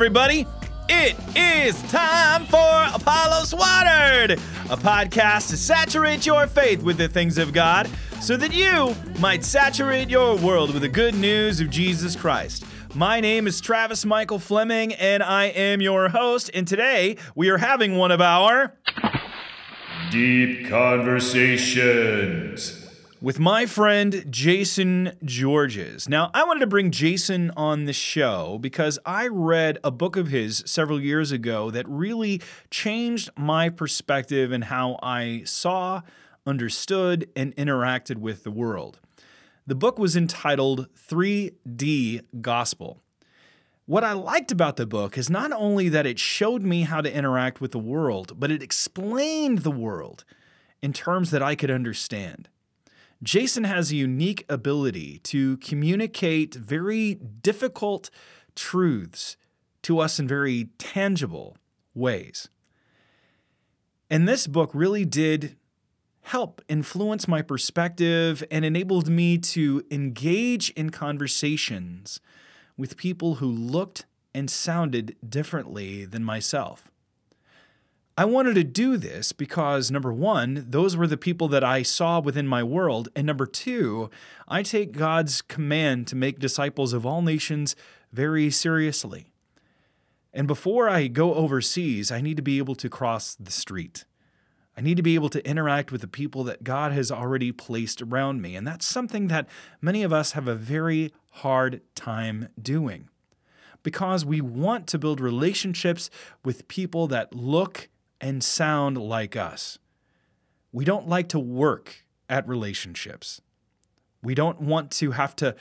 everybody. It is time for Apollos Watered, a podcast to saturate your faith with the things of God so that you might saturate your world with the good news of Jesus Christ. My name is Travis Michael Fleming, and I am your host. And today we are having one of our Deep Conversations with my friend Jayson Georges. Now, I wanted to bring Jayson on the show because I read a book of his several years ago that really changed my perspective and how I saw, understood, and interacted with the world. The book was entitled 3D Gospel. What I liked about the book is not only that it showed me how to interact with the world, but it explained the world in terms that I could understand. Jayson has a unique ability to communicate very difficult truths to us in very tangible ways. And this book really did help influence my perspective and enabled me to engage in conversations with people who looked and sounded differently than myself. I wanted to do this because number one, those were the people that I saw within my world. And number two, I take God's command to make disciples of all nations very seriously. And before I go overseas, I need to be able to cross the street. I need to be able to interact with the people that God has already placed around me. And that's something that many of us have a very hard time doing because we want to build relationships with people that look and sound like us. We don't like to work at relationships. We don't want to have to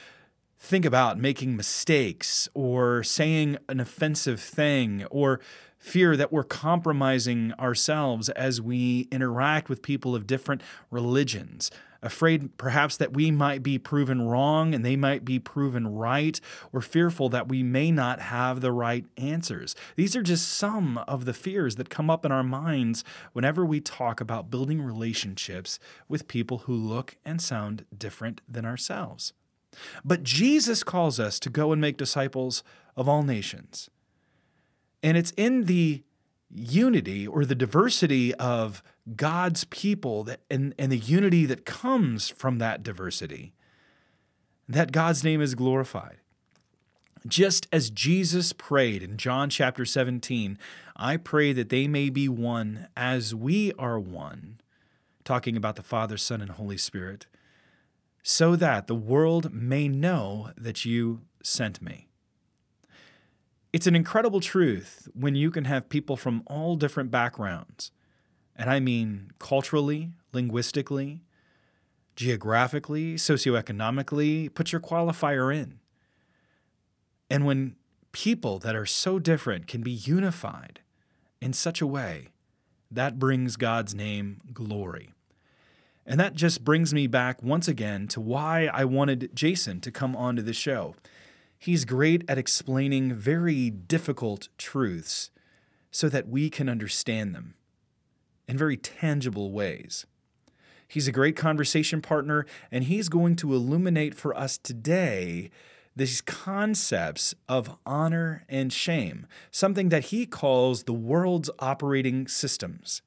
think about making mistakes or saying an offensive thing or fear that we're compromising ourselves as we interact with people of different religions afraid perhaps that we might be proven wrong and they might be proven right, or fearful that we may not have the right answers. These are just some of the fears that come up in our minds whenever we talk about building relationships with people who look and sound different than ourselves. But Jesus calls us to go and make disciples of all nations. And it's in the unity or the diversity of God's people that, and, and the unity that comes from that diversity, that God's name is glorified. Just as Jesus prayed in John chapter 17, I pray that they may be one as we are one, talking about the Father, Son, and Holy Spirit, so that the world may know that you sent me. It's an incredible truth when you can have people from all different backgrounds, and I mean culturally, linguistically, geographically, socioeconomically, put your qualifier in. And when people that are so different can be unified in such a way, that brings God's name glory. And that just brings me back once again to why I wanted Jayson to come onto the show. He's great at explaining very difficult truths so that we can understand them in very tangible ways. He's a great conversation partner, and he's going to illuminate for us today these concepts of honor and shame, something that he calls the world's operating systems.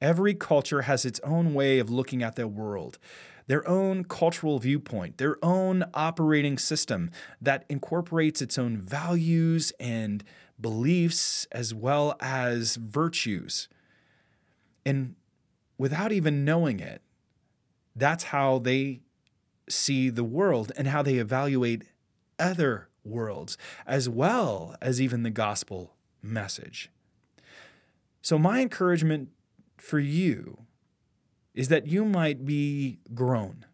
Every culture has its own way of looking at their world their own cultural viewpoint, their own operating system that incorporates its own values and beliefs as well as virtues. And without even knowing it, that's how they see the world and how they evaluate other worlds, as well as even the gospel message. So, my encouragement for you is that you might be grown,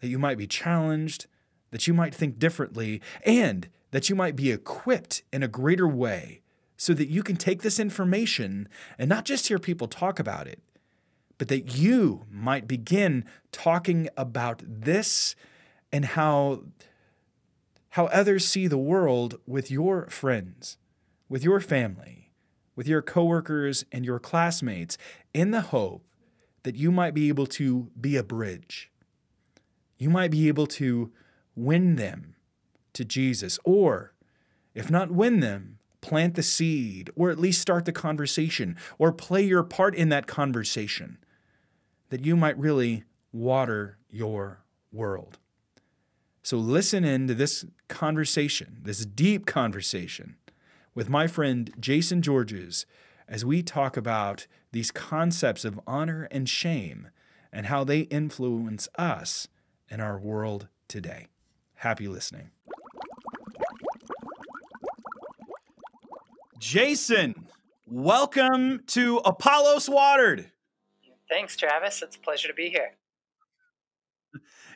that you might be challenged, that you might think differently, and that you might be equipped in a greater way so that you can take this information and not just hear people talk about it, but that you might begin talking about this and how how others see the world with your friends, with your family, with your coworkers and your classmates in the hope that you might be able to be a bridge. You might be able to win them to Jesus, or if not win them, plant the seed or at least start the conversation or play your part in that conversation that you might really water your world. So listen in to this conversation, this deep conversation with my friend Jayson Georges as we talk about these concepts of honor and shame and how they influence us in our world today. Happy listening. Jayson, welcome to Apollos Watered. Thanks, Travis. It's a pleasure to be here.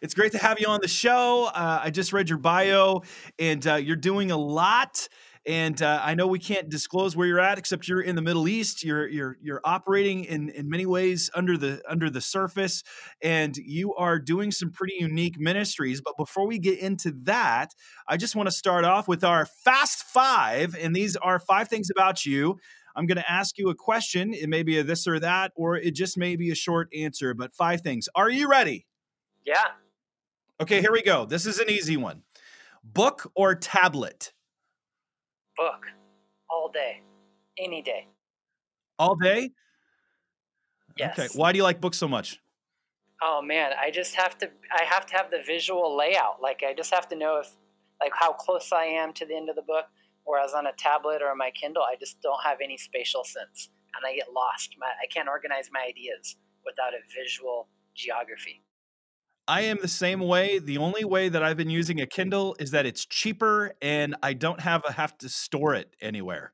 It's great to have you on the show. Uh, I just read your bio, and uh, you're doing a lot. And uh, I know we can't disclose where you're at, except you're in the Middle East. You're you're you're operating in in many ways under the under the surface, and you are doing some pretty unique ministries. But before we get into that, I just want to start off with our fast five, and these are five things about you. I'm going to ask you a question. It may be a this or that, or it just may be a short answer. But five things. Are you ready? Yeah. Okay, here we go. This is an easy one. Book or tablet? Book. All day. Any day. All day? Yes. Okay. Why do you like books so much? Oh man, I just have to I have to have the visual layout. Like I just have to know if like how close I am to the end of the book. Whereas on a tablet or on my Kindle, I just don't have any spatial sense and I get lost. My, I can't organize my ideas without a visual geography. I am the same way. The only way that I've been using a Kindle is that it's cheaper and I don't have a, have to store it anywhere.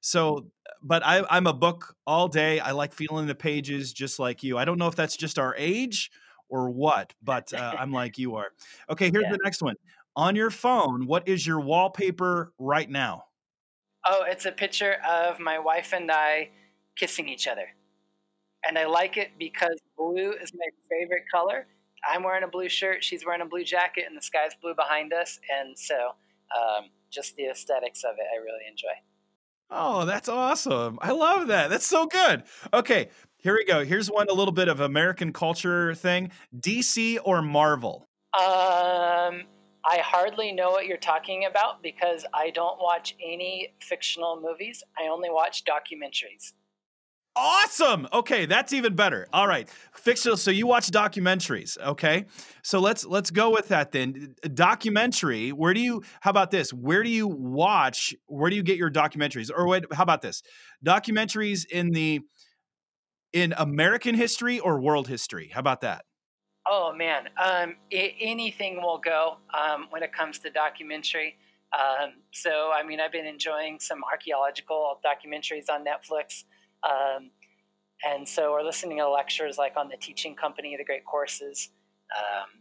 So, but I, I'm a book all day. I like feeling the pages just like you. I don't know if that's just our age or what, but uh, I'm like you are. Okay, here's Yeah. the next one. On your phone, what is your wallpaper right now? Oh, it's a picture of my wife and I kissing each other. And I like it because blue is my favorite color. I'm wearing a blue shirt, she's wearing a blue jacket, and the sky's blue behind us. And so um, just the aesthetics of it, I really enjoy. Oh, that's awesome. I love that. That's so good. Okay, here we go. Here's one a little bit of American culture thing DC or Marvel? Um, I hardly know what you're talking about because I don't watch any fictional movies. I only watch documentaries. Awesome. Okay, that's even better. All right. Fictional so you watch documentaries, okay? So let's let's go with that then. Documentary, where do you how about this? Where do you watch where do you get your documentaries? Or wait, how about this? Documentaries in the in American history or world history? How about that? Oh man, um, I- anything will go um, when it comes to documentary. Um, so I mean, I've been enjoying some archaeological documentaries on Netflix, um, and so we're listening to lectures like on the Teaching Company, the great courses, um,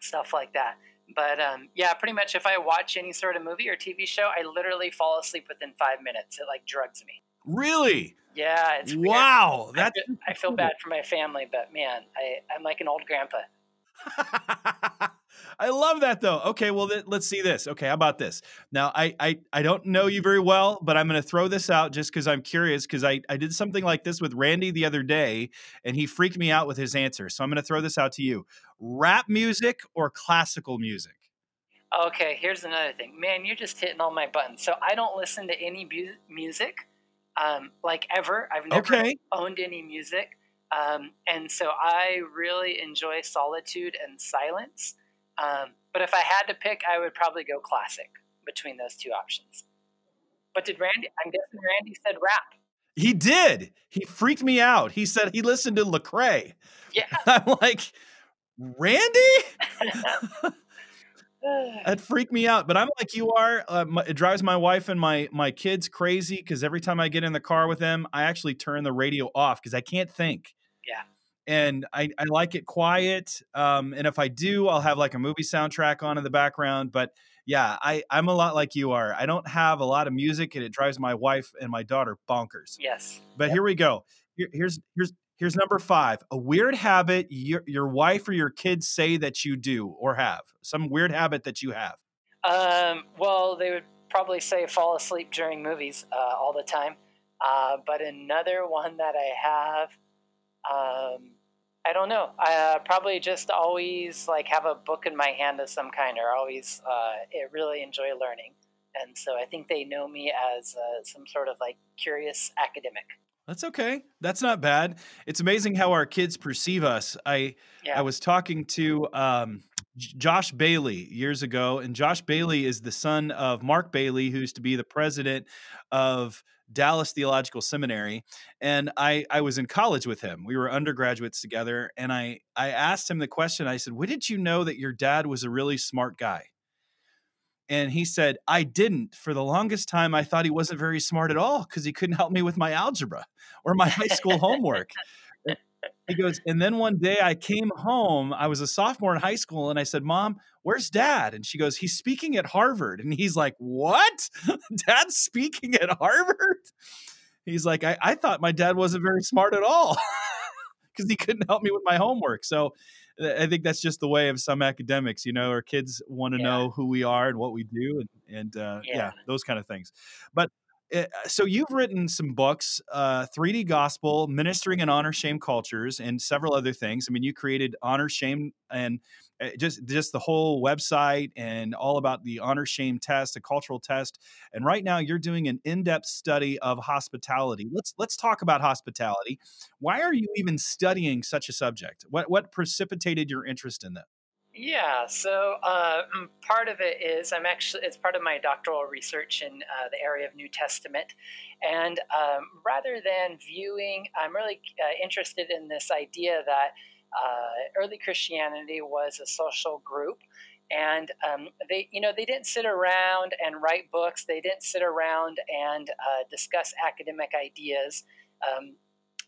stuff like that. But um, yeah, pretty much if I watch any sort of movie or TV show, I literally fall asleep within five minutes. It like drugs me. Really? Yeah, it's weird. Wow. I feel, I feel bad for my family, but man, I, I'm like an old grandpa. I love that though. Okay, well th- let's see this. Okay, how about this? Now I I, I don't know you very well, but I'm going to throw this out just because I'm curious because I I did something like this with Randy the other day and he freaked me out with his answer. So I'm going to throw this out to you: rap music or classical music? Okay, here's another thing. Man, you're just hitting all my buttons. So I don't listen to any bu- music, um, like ever. I've never Okay. owned any music. Um, and so I really enjoy solitude and silence. Um, but if I had to pick, I would probably go classic between those two options. But did Randy, I'm guessing Randy said rap. He did. He freaked me out. He said he listened to Lecrae. Yeah. I'm like, Randy? That freaked me out. But I'm like you are. Uh, my, it drives my wife and my my kids crazy because every time I get in the car with them, I actually turn the radio off because I can't think. Yeah. And I, I like it quiet. Um, and if I do, I'll have like a movie soundtrack on in the background. But yeah, I, I'm a lot like you are. I don't have a lot of music and it drives my wife and my daughter bonkers. yes. But Yep. here we go. Here, here's here's here's number five. A weird habit your your wife or your kids say that you do or have. Some weird habit that you have. Um, well, they would probably say fall asleep during movies uh, all the time. Uh, but another one that I have, um, I don't know. I uh, probably just always like have a book in my hand of some kind, or always uh, really enjoy learning. and so I think they know me as uh, some sort of like curious academic. That's okay. That's not bad. It's amazing how our kids perceive us. I Yeah. I was talking to um, Josh Bailey years ago, and Josh mm-hmm. Bailey is the son of Mark Bailey, who's to be the president of Dallas Theological Seminary. And I I was in college with him. We were undergraduates together, and I I asked him the question. I said, "When did you know that your dad was a really smart guy?" And he said, I didn't. For the longest time, I thought he wasn't very smart at all because he couldn't help me with my algebra or my high school homework. He goes, and then one day I came home. I was a sophomore in high school, and I said, Mom, where's dad? And she goes, He's speaking at Harvard. And he's like, What? Dad's speaking at Harvard? He's like, I, I thought my dad wasn't very smart at all because he couldn't help me with my homework. So uh, I think that's just the way of some academics. You know, our kids want to Yeah. know who we are and what we do, and and uh, yeah. Yeah. those kind of things. But so you've written some books, uh, 3D Gospel, Ministering in Honor Shame Cultures, and several other things. I mean, you created Honor Shame and uh, just just the whole website and all about the honor shame test, a cultural test. And right now, you're doing an in-depth study of hospitality. Let's let's talk about hospitality. Why are you even studying such a subject? What what precipitated your interest in that? Yeah, so uh, mm, part of it is I'm actually, it's part of my doctoral research in uh, the area of New Testament. And um, rather than viewing, I'm really uh, interested in this idea that uh, early Christianity was a social group. And um, they, you know, they didn't sit around and write books. They didn't sit around and uh, discuss academic ideas. Um,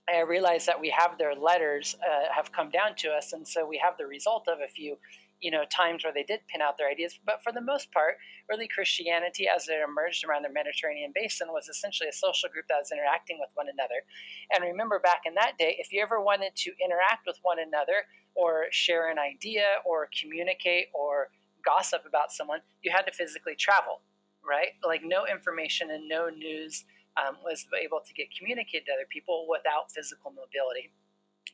I realize that we have their letters uh, have come down to us, and so we have the result of a few, you know, times where they did pin out their ideas. But for the most part, early Christianity, as it emerged around the Mediterranean basin, was essentially a social group that was interacting with one another. And remember, back in that day, if you ever wanted to interact with one another, or share an idea, or communicate, or gossip about someone, you had to physically travel, right? Like no information and no news um, was able to get communicated to other people without physical mobility.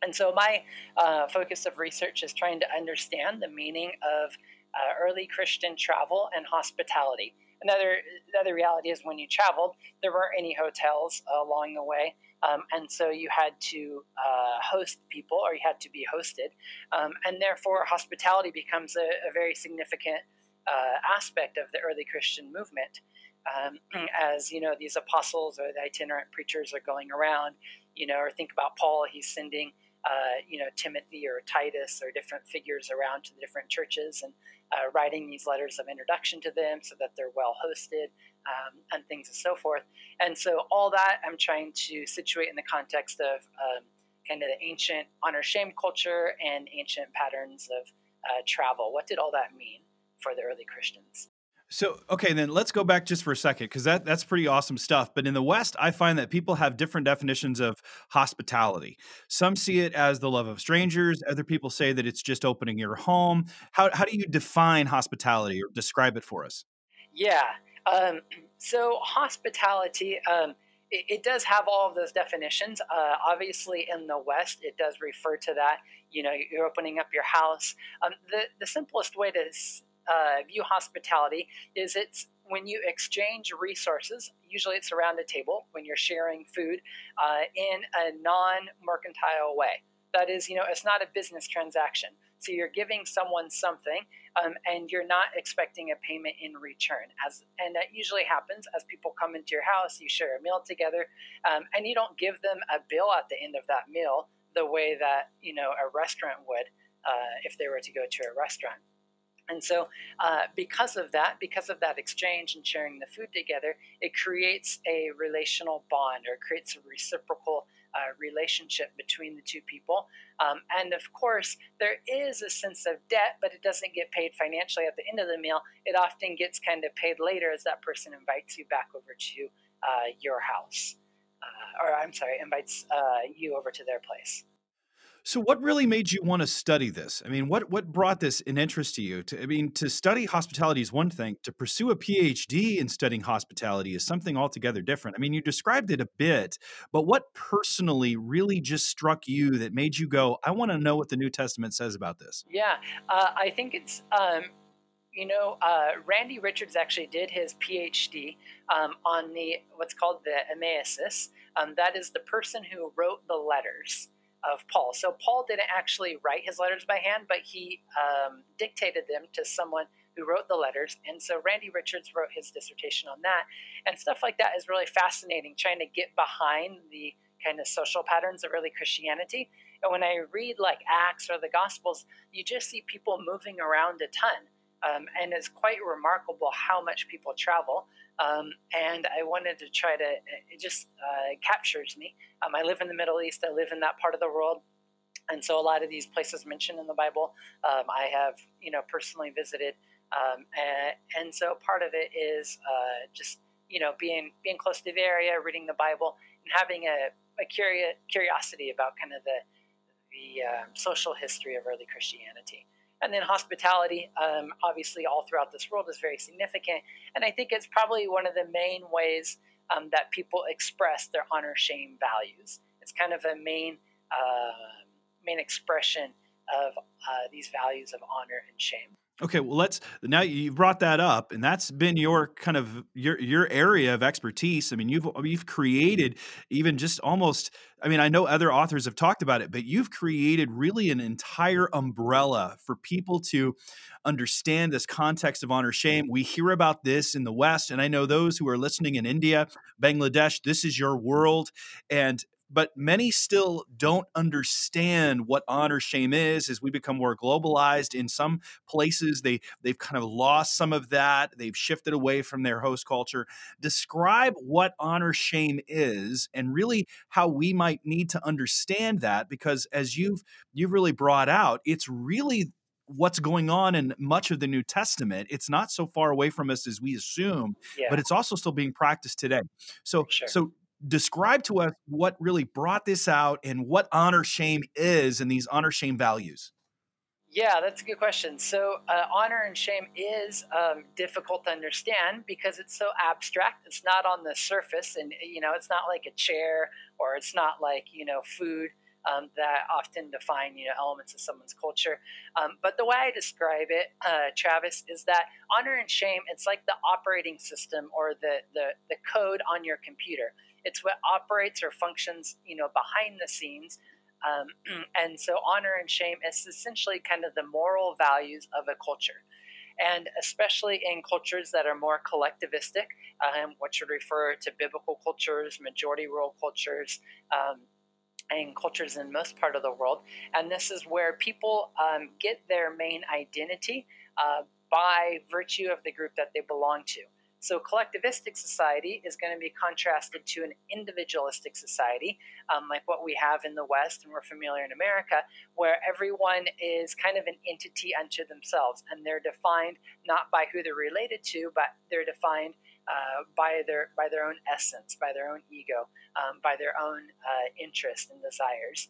And so, my uh, focus of research is trying to understand the meaning of uh, early Christian travel and hospitality. Another, another reality is when you traveled, there weren't any hotels uh, along the way. Um, and so you had to uh, host people or you had to be hosted. Um, and therefore, hospitality becomes a, a very significant uh, aspect of the early Christian movement um, as you know these apostles or the itinerant preachers are going around you know or think about paul he's sending uh, you know timothy or titus or different figures around to the different churches and uh, writing these letters of introduction to them so that they're well hosted um, and things and so forth. And so all that i'm trying to situate in the context of um, kind of the ancient honor shame culture and ancient patterns of uh, travel. What did all that mean for the early christians So, okay, then let's go back just for a second because that, that's pretty awesome stuff. But in the West, I find that people have different definitions of hospitality. Some see it as the love of strangers, other people say that it's just opening your home. How, how do you define hospitality or describe it for us? Yeah. Um, so hospitality, um, it, it does have all of those definitions. Uh, obviously, in the West, it does refer to that. You know, you're opening up your house. Um, the the simplest way to uh, view hospitality is it's when you exchange resources. Usually, it's around a table when you're sharing food uh, in a non-mercantile way. That is, you know, it's not a business transaction. So you're giving someone something, um, and you're not expecting a payment in return. As and that usually happens as people come into your house. You share a meal together, um, and you don't give them a bill at the end of that meal the way that you know a restaurant would uh, if they were to go to a restaurant. And so, uh, because of that, because of that exchange and sharing the food together, it creates a relational bond or creates a reciprocal uh, relationship between the two people. Um, and of course, there is a sense of debt, but it doesn't get paid financially at the end of the meal. It often gets kind of paid later as that person invites you back over to uh, your house. Uh, or, I'm sorry, invites uh, you over to their place. So, what really made you want to study this? I mean, what what brought this in interest to you? To, I mean, to study hospitality is one thing. To pursue a PhD in studying hospitality is something altogether different. I mean, you described it a bit, but what personally really just struck you that made you go, "I want to know what the New Testament says about this"? Yeah, uh, I think it's um, you know, uh, Randy Richards actually did his PhD um, on the what's called the amanuensis. Um, that is the person who wrote the letters of Paul. So Paul didn't actually write his letters by hand, but he um, dictated them to someone who wrote the letters. And so Randy Richards wrote his dissertation on that. And stuff like that is really fascinating, trying to get behind the kind of social patterns of early Christianity. And when I read like Acts or the Gospels, you just see people moving around a ton. Um, and it's quite remarkable how much people travel. Um, and I wanted to try to, it just uh, captures me. Um, I live in the Middle East, I live in that part of the world. And so a lot of these places mentioned in the Bible, um, I have, you know, personally visited. Um, and, and, so part of it is uh, just, you know, being, being close to the area, reading the Bible, and having a, a curi- curiosity about kind of the, the um, social history of early Christianity. And then hospitality, um, obviously, all throughout this world is very significant. And I think it's probably one of the main ways um, that people express their honor shame values. It's kind of a main, uh, main expression of uh, these values of honor and shame. Okay, well let's now you brought that up and that's been your kind of your your area of expertise. I mean, you've you've created even just almost I mean, I know other authors have talked about it, but you've created really an entire umbrella for people to understand this context of honor shame. We hear about this in the West and I know those who are listening in India, Bangladesh, this is your world and but many still don't understand what honor shame is as we become more globalized in some places they they've kind of lost some of that they've shifted away from their host culture describe what honor shame is and really how we might need to understand that because as you've you've really brought out it's really what's going on in much of the New Testament. It's not so far away from us as we assume, yeah. but it's also still being practiced today. So, sure. so describe to us what really brought this out and what honor shame is and these honor shame values. Yeah, that's a good question. So, uh, honor and shame is um, difficult to understand because it's so abstract. It's not on the surface, and you know, it's not like a chair or it's not like you know food um, that often define you know elements of someone's culture. Um, but the way I describe it, uh, Travis, is that honor and shame. It's like the operating system or the the, the code on your computer. It's what operates or functions, you know, behind the scenes. Um, and so honor and shame is essentially kind of the moral values of a culture. And especially in cultures that are more collectivistic, um, which would refer to biblical cultures, majority world cultures, um, and cultures in most part of the world. And this is where people um, get their main identity uh, by virtue of the group that they belong to. So, collectivistic society is going to be contrasted to an individualistic society, um, like what we have in the West and we're familiar in America, where everyone is kind of an entity unto themselves, and they're defined not by who they're related to, but they're defined uh, by their by their own essence, by their own ego, um, by their own uh, interest and desires.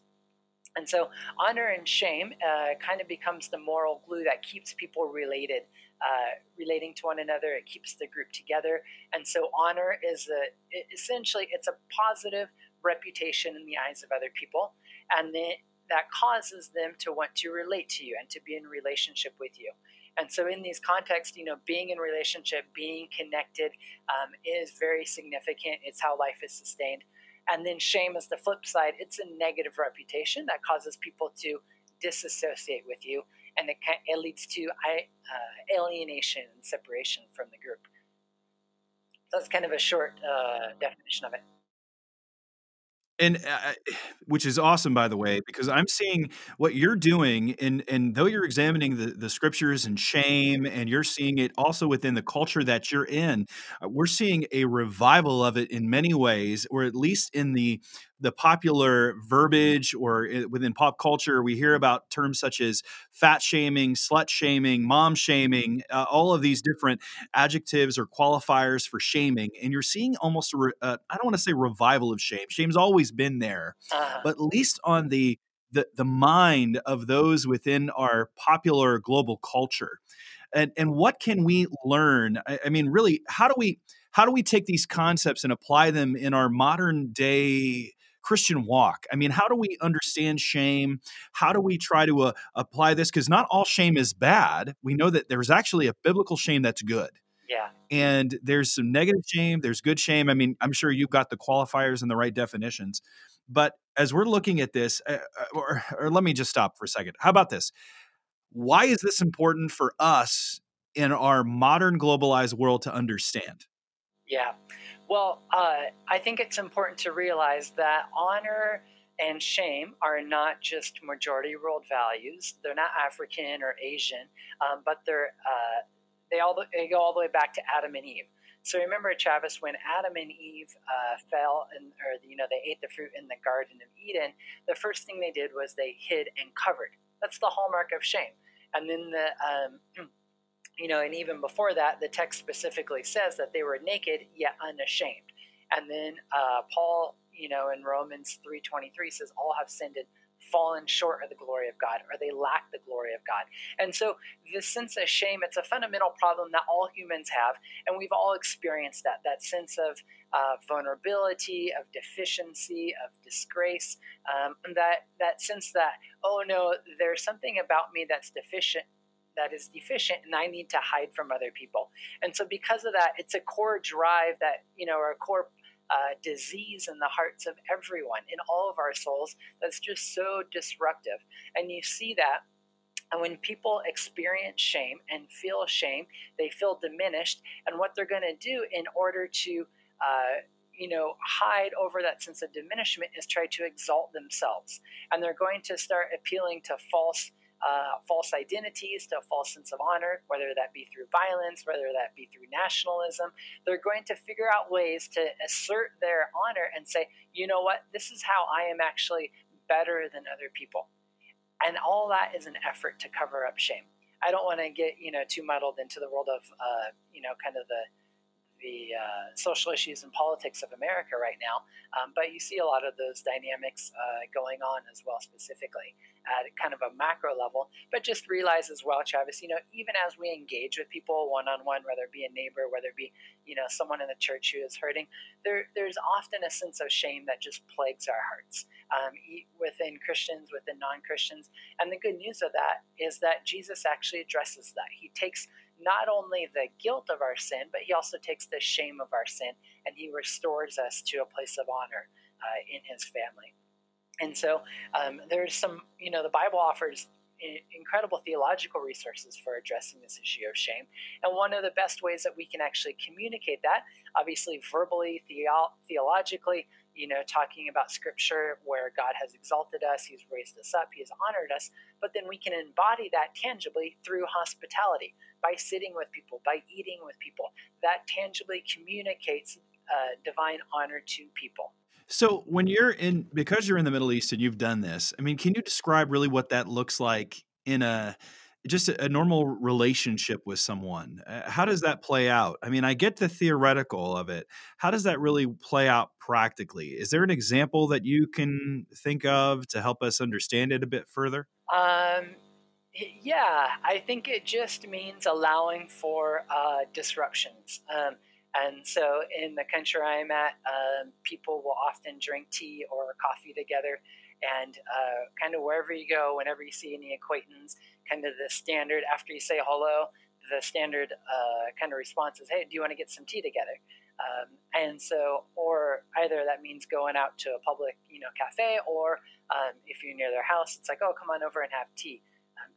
And so, honor and shame uh, kind of becomes the moral glue that keeps people related uh, relating to one another. It keeps the group together. And so honor is a, essentially it's a positive reputation in the eyes of other people, and then that causes them to want to relate to you and to be in relationship with you. And so, in these contexts, you know, being in relationship, being connected, um, is very significant. It's how life is sustained. And then shame is the flip side. It's a negative reputation that causes people to disassociate with you and it, it leads to uh, alienation and separation from the group. So that's kind of a short uh, definition of it and uh, which is awesome by the way because i'm seeing what you're doing and and though you're examining the, the scriptures and shame and you're seeing it also within the culture that you're in uh, we're seeing a revival of it in many ways or at least in the the popular verbiage or within pop culture, we hear about terms such as fat shaming, slut shaming, mom shaming, uh, all of these different adjectives or qualifiers for shaming. And you're seeing almost, a re- uh, I don't want to say revival of shame. Shame's always been there, uh-huh. but at least on the, the, the mind of those within our popular global culture. And, and what can we learn? I, I mean, really, how do we how do we take these concepts and apply them in our modern day Christian walk? I mean, how do we understand shame? How do we try to uh, apply this? Because not all shame is bad. We know that there's actually a biblical shame that's good. Yeah. And there's some negative shame, there's good shame. I mean, I'm sure you've got the qualifiers and the right definitions. But as we're looking at this, uh, uh, or, or let me just stop for a second. How about this? Why is this important for us in our modern globalized world to understand? Yeah. Well, uh, I think it's important to realize that honor and shame are not just majority world values. They're not African or Asian, um, but they're uh, they all they go all the way back to Adam and Eve. So remember, Travis, when Adam and Eve uh, fell and or you know they ate the fruit in the Garden of Eden, the first thing they did was they hid and covered. That's the hallmark of shame. And then the um, you know, and even before that, the text specifically says that they were naked yet unashamed. And then uh, Paul, you know, in Romans three twenty three says, "All have sinned and fallen short of the glory of God, or they lack the glory of God." And so, this sense of shame, it's a fundamental problem that all humans have, and we've all experienced that. That sense of uh, vulnerability, of deficiency, of disgrace, um, that that sense that, oh no, there's something about me that's deficient that is deficient and I need to hide from other people. And so because of that, it's a core drive that, you know, or a core uh, disease in the hearts of everyone, in all of our souls, that's just so disruptive. And you see that and when people experience shame and feel shame, they feel diminished. And what they're going to do in order to, uh, you know, hide over that sense of diminishment is try to exalt themselves. And they're going to start appealing to false uh, false identities to a false sense of honor, whether that be through violence, whether that be through nationalism. They're going to figure out ways to assert their honor and say, you know what, this is how I am actually better than other people. And all that is an effort to cover up shame. I don't want to get you know too muddled into the world of uh, you know kind of the the uh, social issues and politics of America right now. Um, but you see a lot of those dynamics uh, going on as well, specifically at kind of a macro level. But just realize as well, Travis, you know, even as we engage with people one on one, whether it be a neighbor, whether it be, you know, someone in the church who is hurting, there, there's often a sense of shame that just plagues our hearts um, within Christians, within non Christians. And the good news of that is that Jesus actually addresses that. He takes not only the guilt of our sin, but he also takes the shame of our sin and he restores us to a place of honor uh, in his family. And so um, there's some, you know, the Bible offers incredible theological resources for addressing this issue of shame. And one of the best ways that we can actually communicate that, obviously verbally, theo- theologically, you know, talking about scripture where God has exalted us, He's raised us up, He has honored us, but then we can embody that tangibly through hospitality, by sitting with people, by eating with people. That tangibly communicates uh, divine honor to people. So when you're in, because you're in the Middle East and you've done this, I mean, can you describe really what that looks like in a just a, a normal relationship with someone. Uh, how does that play out? I mean, I get the theoretical of it. How does that really play out practically? Is there an example that you can think of to help us understand it a bit further? Um, yeah, I think it just means allowing for uh, disruptions. Um, and so, in the country I'm at, um, people will often drink tea or coffee together and uh, kind of wherever you go, whenever you see any acquaintance, kind of the standard after you say hello, the standard uh, kind of response is, "Hey, do you want to get some tea together?" Um, and so, or either that means going out to a public, you know, cafe, or um, if you're near their house, it's like, "Oh, come on over and have tea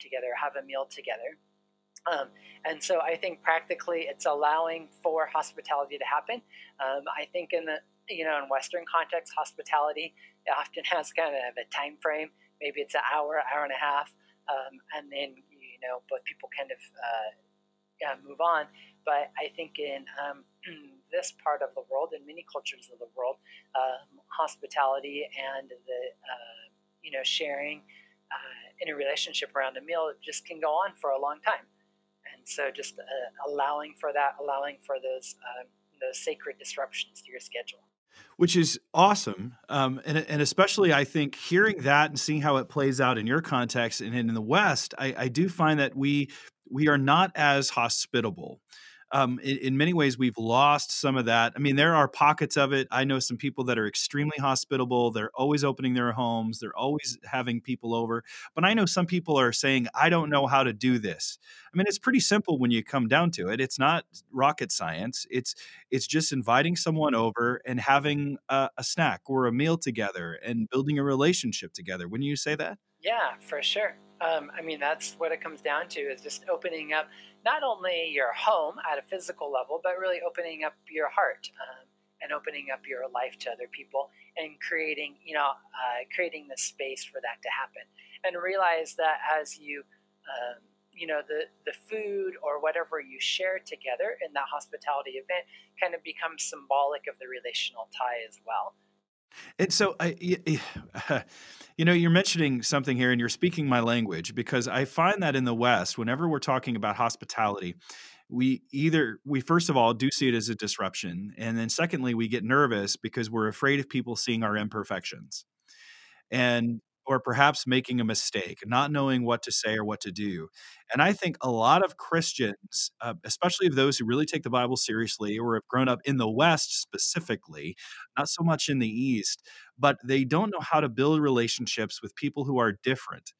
together, have a meal together." Um, and so I think practically it's allowing for hospitality to happen. Um, I think in the you know in Western context, hospitality often has kind of a time frame. Maybe it's an hour, hour and a half, um, and then you know, but people kind of uh, yeah, move on. But I think in um, this part of the world, in many cultures of the world, um, hospitality and the uh, you know sharing uh, in a relationship around a meal just can go on for a long time. And so, just uh, allowing for that, allowing for those um, those sacred disruptions to your schedule which is awesome. Um, and, and especially, I think hearing that and seeing how it plays out in your context and in the West, I, I do find that we we are not as hospitable. Um, in, in, many ways we've lost some of that. I mean, there are pockets of it. I know some people that are extremely hospitable. They're always opening their homes. They're always having people over. But I know some people are saying, "I don't know how to do this." I mean, it's pretty simple when you come down to it. It's not rocket science. It's it's just inviting someone over and having a, a snack or a meal together and building a relationship together. Wouldn't you say that? Yeah, for sure. Um, I mean, that's what it comes down to is just opening up not only your home at a physical level, but really opening up your heart um, and opening up your life to other people and creating, you know, uh, creating the space for that to happen. And realize that as you, um, you know, the, the food or whatever you share together in that hospitality event kind of becomes symbolic of the relational tie as well. And so I, you know, you're mentioning something here and you're speaking my language because I find that in the West, whenever we're talking about hospitality, we either we first of all do see it as a disruption and then secondly we get nervous because we're afraid of people seeing our imperfections. And or perhaps making a mistake, not knowing what to say or what to do. And I think a lot of Christians, uh, especially of those who really take the Bible seriously or have grown up in the West specifically, not so much in the East, but they don't know how to build relationships with people who are different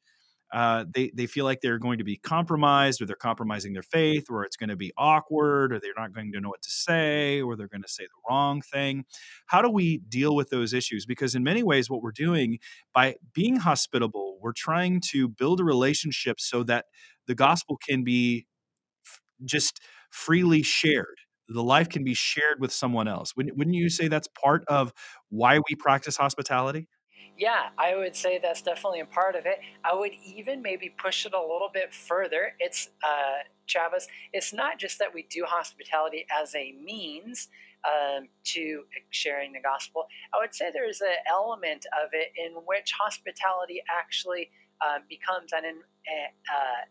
uh, they they feel like they're going to be compromised, or they're compromising their faith, or it's going to be awkward, or they're not going to know what to say, or they're going to say the wrong thing. How do we deal with those issues? Because in many ways, what we're doing by being hospitable, we're trying to build a relationship so that the gospel can be f- just freely shared. The life can be shared with someone else. Wouldn't, wouldn't you say that's part of why we practice hospitality? Yeah, I would say that's definitely a part of it. I would even maybe push it a little bit further. It's, uh, Travis, it's not just that we do hospitality as a means um, to sharing the gospel. I would say there's an element of it in which hospitality actually uh, becomes an, uh,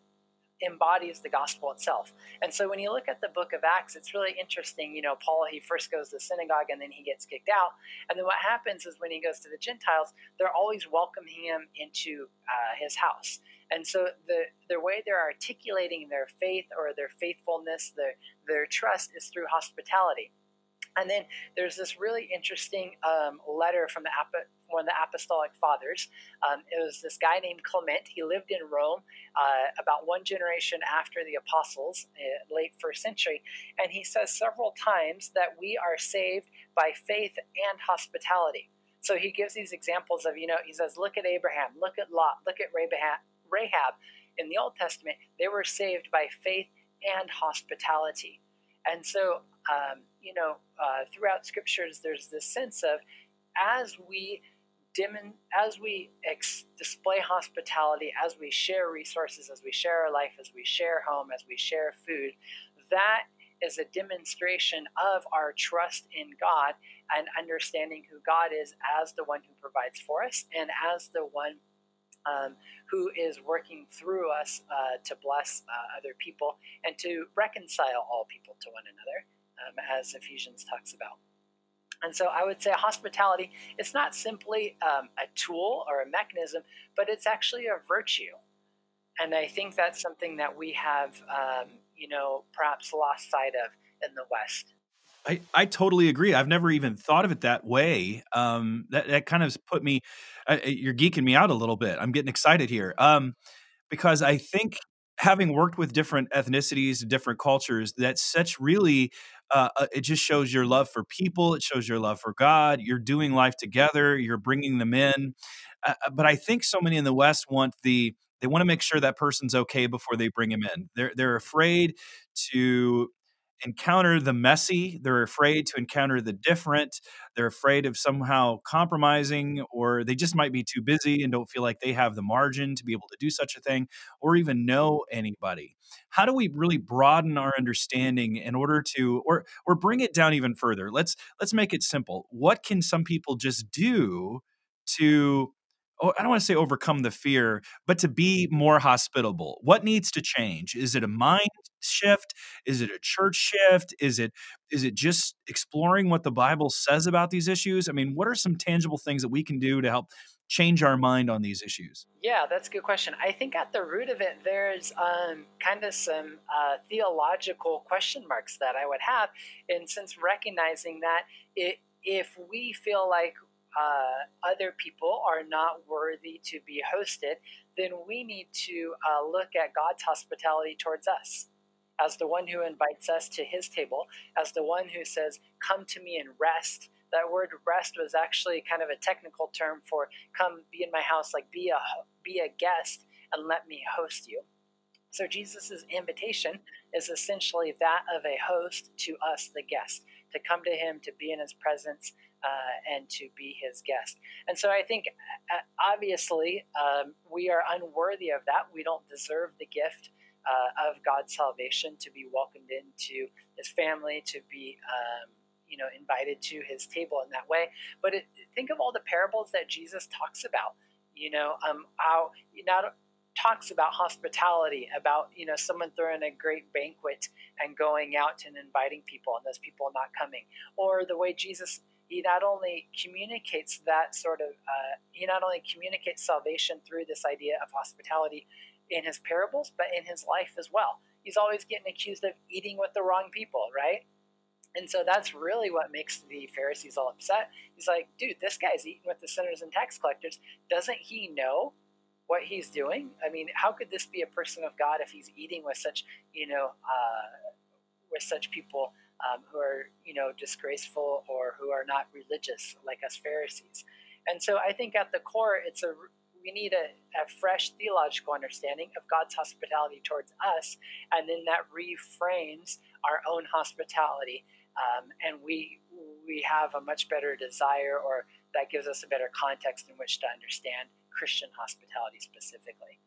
embodies the gospel itself. And so when you look at the book of Acts, it's really interesting. You know, Paul, he first goes to the synagogue and then he gets kicked out. And then what happens is when he goes to the Gentiles, they're always welcoming him into uh, his house. And so the, the way they're articulating their faith or their faithfulness, their, their trust is through hospitality. And then there's this really interesting um, letter from the one of the apostolic fathers. Um, it was this guy named Clement. He lived in Rome uh, about one generation after the apostles, uh, late first century. And he says several times that we are saved by faith and hospitality. So he gives these examples of, you know, he says, look at Abraham, look at Lot, look at Rahab. In the Old Testament, they were saved by faith and hospitality. And so, um, you know, uh, throughout scriptures, there's this sense of as we dim- as we ex- display hospitality, as we share resources, as we share our life, as we share home, as we share food, that is a demonstration of our trust in God and understanding who God is as the one who provides for us and as the one um, who is working through us uh, to bless uh, other people and to reconcile all people to one another, um, as Ephesians talks about. And so I would say hospitality is not simply um, a tool or a mechanism, but it's actually a virtue. And I think that's something that we have, um, you know, perhaps lost sight of in the West. I, I totally agree. I've never even thought of it that way. Um, that, that kind of put me, uh, you're geeking me out a little bit. I'm getting excited here. Um, because I think having worked with different ethnicities, different cultures, that's such really uh, uh, it just shows your love for people. It shows your love for God. You're doing life together. You're bringing them in. Uh, uh, but I think so many in the West want the they want to make sure that person's okay before they bring him in. They're they're afraid to encounter the messy. They're afraid to encounter the different. They're afraid of somehow compromising, or they just might be too busy and don't feel like they have the margin to be able to do such a thing or even know anybody. How do we really broaden our understanding in order to or or bring it down even further? Let's let's make it simple. What can some people just do to oh, I don't want to say overcome the fear, but to be more hospitable. What needs to change? Is it a mind shift? Is it a church shift? Is it is it just exploring what the Bible says about these issues? I mean, what are some tangible things that we can do to help change our mind on these issues? Yeah, that's a good question. I think at the root of it, there's um, kind of some uh, theological question marks that I would have. And since recognizing that it, if we feel like uh, other people are not worthy to be hosted, then we need to uh, look at God's hospitality towards us. As the one who invites us to his table, as the one who says, Come to me and rest. That word rest was actually kind of a technical term for come be in my house like be a be a guest and let me host you. So jesus' invitation is essentially that of a host to us the guest to come to him to be in his presence uh, and to be his guest and so i think uh, obviously um, we are unworthy of that we don't deserve the gift uh, of god's salvation to be welcomed into his family to be um, you know invited to his table in that way. But it, think of all the parables that Jesus talks about. You know, um, how not talks about hospitality, about you know someone throwing a great banquet and going out and inviting people, and those people not coming, or the way Jesus he not only communicates that sort of uh, he not only communicates salvation through this idea of hospitality in his parables, but in his life as well. He's always getting accused of eating with the wrong people, right? And so that's really what makes the Pharisees all upset. He's like, dude, this guy's eating with the sinners and tax collectors. Doesn't he know what he's doing? I mean, how could this be a person of God if he's eating with such, you know, uh, with such people um, who are, you know, disgraceful or who are not religious like us Pharisees? And so I think at the core, it's a we need a, a fresh theological understanding of God's hospitality towards us, and then that reframes our own hospitality um, and we we have a much better desire, or that gives us a better context in which to understand Christian hospitality specifically.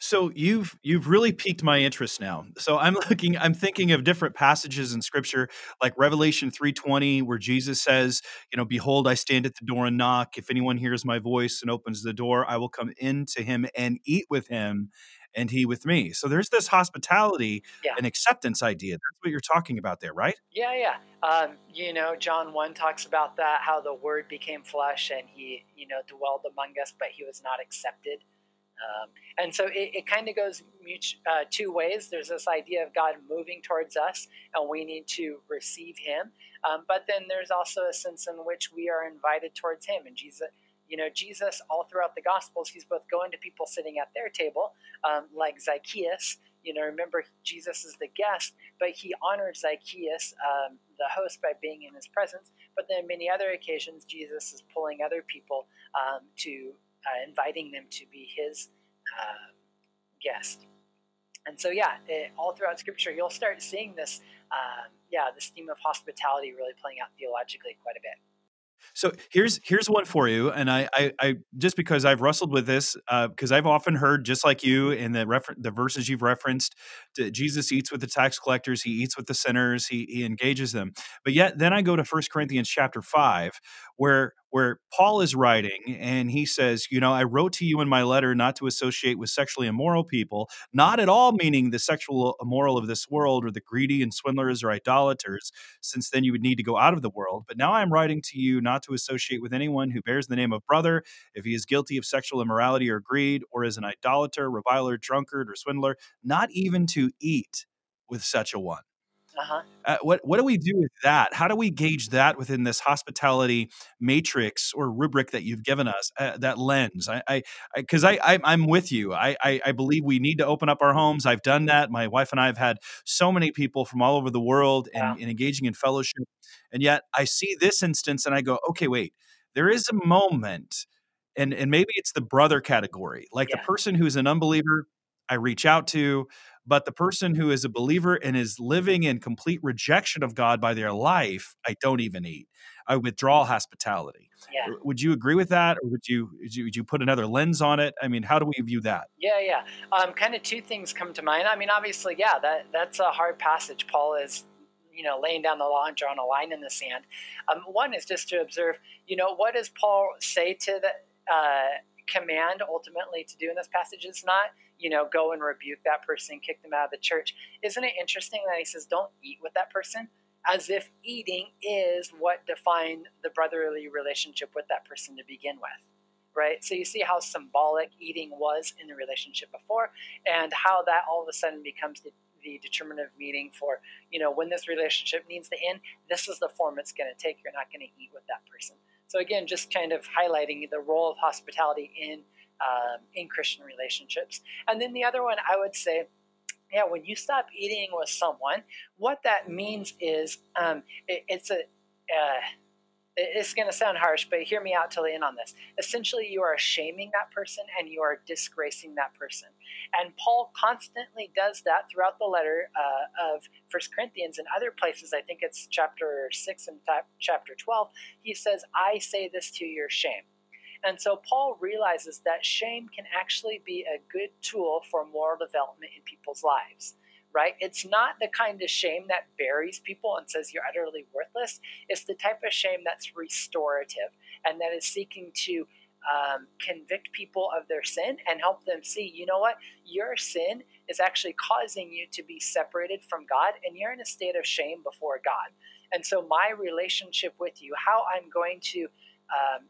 So you've you've really piqued my interest now. So I'm looking I'm thinking of different passages in scripture like Revelation 3:20 where Jesus says, you know, behold I stand at the door and knock if anyone hears my voice and opens the door I will come in to him and eat with him and he with me. So there's this hospitality yeah. and acceptance idea. That's what you're talking about there, right? Yeah, yeah. Um, you know, John 1 talks about that, how the word became flesh and he, you know, dwelled among us, but he was not accepted. Um, and so it, it kind of goes uh, two ways. There's this idea of God moving towards us, and we need to receive Him. Um, but then there's also a sense in which we are invited towards Him. And Jesus, you know, Jesus, all throughout the Gospels, he's both going to people sitting at their table, um, like Zacchaeus. You know, remember, Jesus is the guest, but he honored Zacchaeus, um, the host, by being in his presence. But then, many other occasions, Jesus is pulling other people um, to uh, inviting them to be his uh, guest. And so, yeah, it, all throughout Scripture, you'll start seeing this, um, yeah, this theme of hospitality really playing out theologically quite a bit. So here's here's one for you, and I I, I just because I've wrestled with this because uh, I've often heard just like you in the refer- the verses you've referenced, Jesus eats with the tax collectors, he eats with the sinners, he he engages them. But yet then I go to First Corinthians chapter five, where where Paul is writing and he says, You know, I wrote to you in my letter not to associate with sexually immoral people, not at all meaning the sexual immoral of this world or the greedy and swindlers or idolaters, since then you would need to go out of the world. But now I'm writing to you not to associate with anyone who bears the name of brother if he is guilty of sexual immorality or greed, or is an idolater, reviler, drunkard, or swindler, not even to eat with such a one. Uh-huh. Uh, what what do we do with that? How do we gauge that within this hospitality matrix or rubric that you've given us? Uh, that lens, I, because I, I, I, am with you. I, I, I believe we need to open up our homes. I've done that. My wife and I have had so many people from all over the world and, engaging in fellowship, and yet I see this instance and I go, okay, wait. There is a moment, and and maybe it's the brother category, like yeah. the person who's an unbeliever. I reach out to but the person who is a believer and is living in complete rejection of God by their life, I don't even eat. I withdraw hospitality. Yeah. Would you agree with that, or would you, would you would you put another lens on it? I mean, how do we view that? Yeah, yeah. Um, kind of two things come to mind. I mean, obviously, yeah, that that's a hard passage. Paul is you know laying down the law and drawing a line in the sand. Um, one is just to observe, you know, what does Paul say to the uh, command ultimately to do in this passage? It's not you know, go and rebuke that person, kick them out of the church. Isn't it interesting that he says, don't eat with that person? As if eating is what defined the brotherly relationship with that person to begin with. right? So you see how symbolic eating was in the relationship before, and how that all of a sudden becomes the, the determinative meaning for, you know, when this relationship needs to end, this is the form it's going to take. You're not going to eat with that person. So again, just kind of highlighting the role of hospitality in um, in Christian relationships. And then the other one, I would say, yeah, when you stop eating with someone, what that means is um, it, it's a uh, it's going to sound harsh, but hear me out till the end on this. Essentially, you are shaming that person and you are disgracing that person. And Paul constantly does that throughout the letter uh, of First Corinthians and other places. I think it's chapter 6 and chapter 12. He says, I say this to your shame. And so Paul realizes that shame can actually be a good tool for moral development in people's lives right? It's not the kind of shame that buries people and says you're utterly worthless. It's the type of shame that's restorative and that is seeking to um, convict people of their sin and help them see, you know what? Your sin is actually causing you to be separated from God and you're in a state of shame before God. And so, my relationship with you, how I'm going to, um,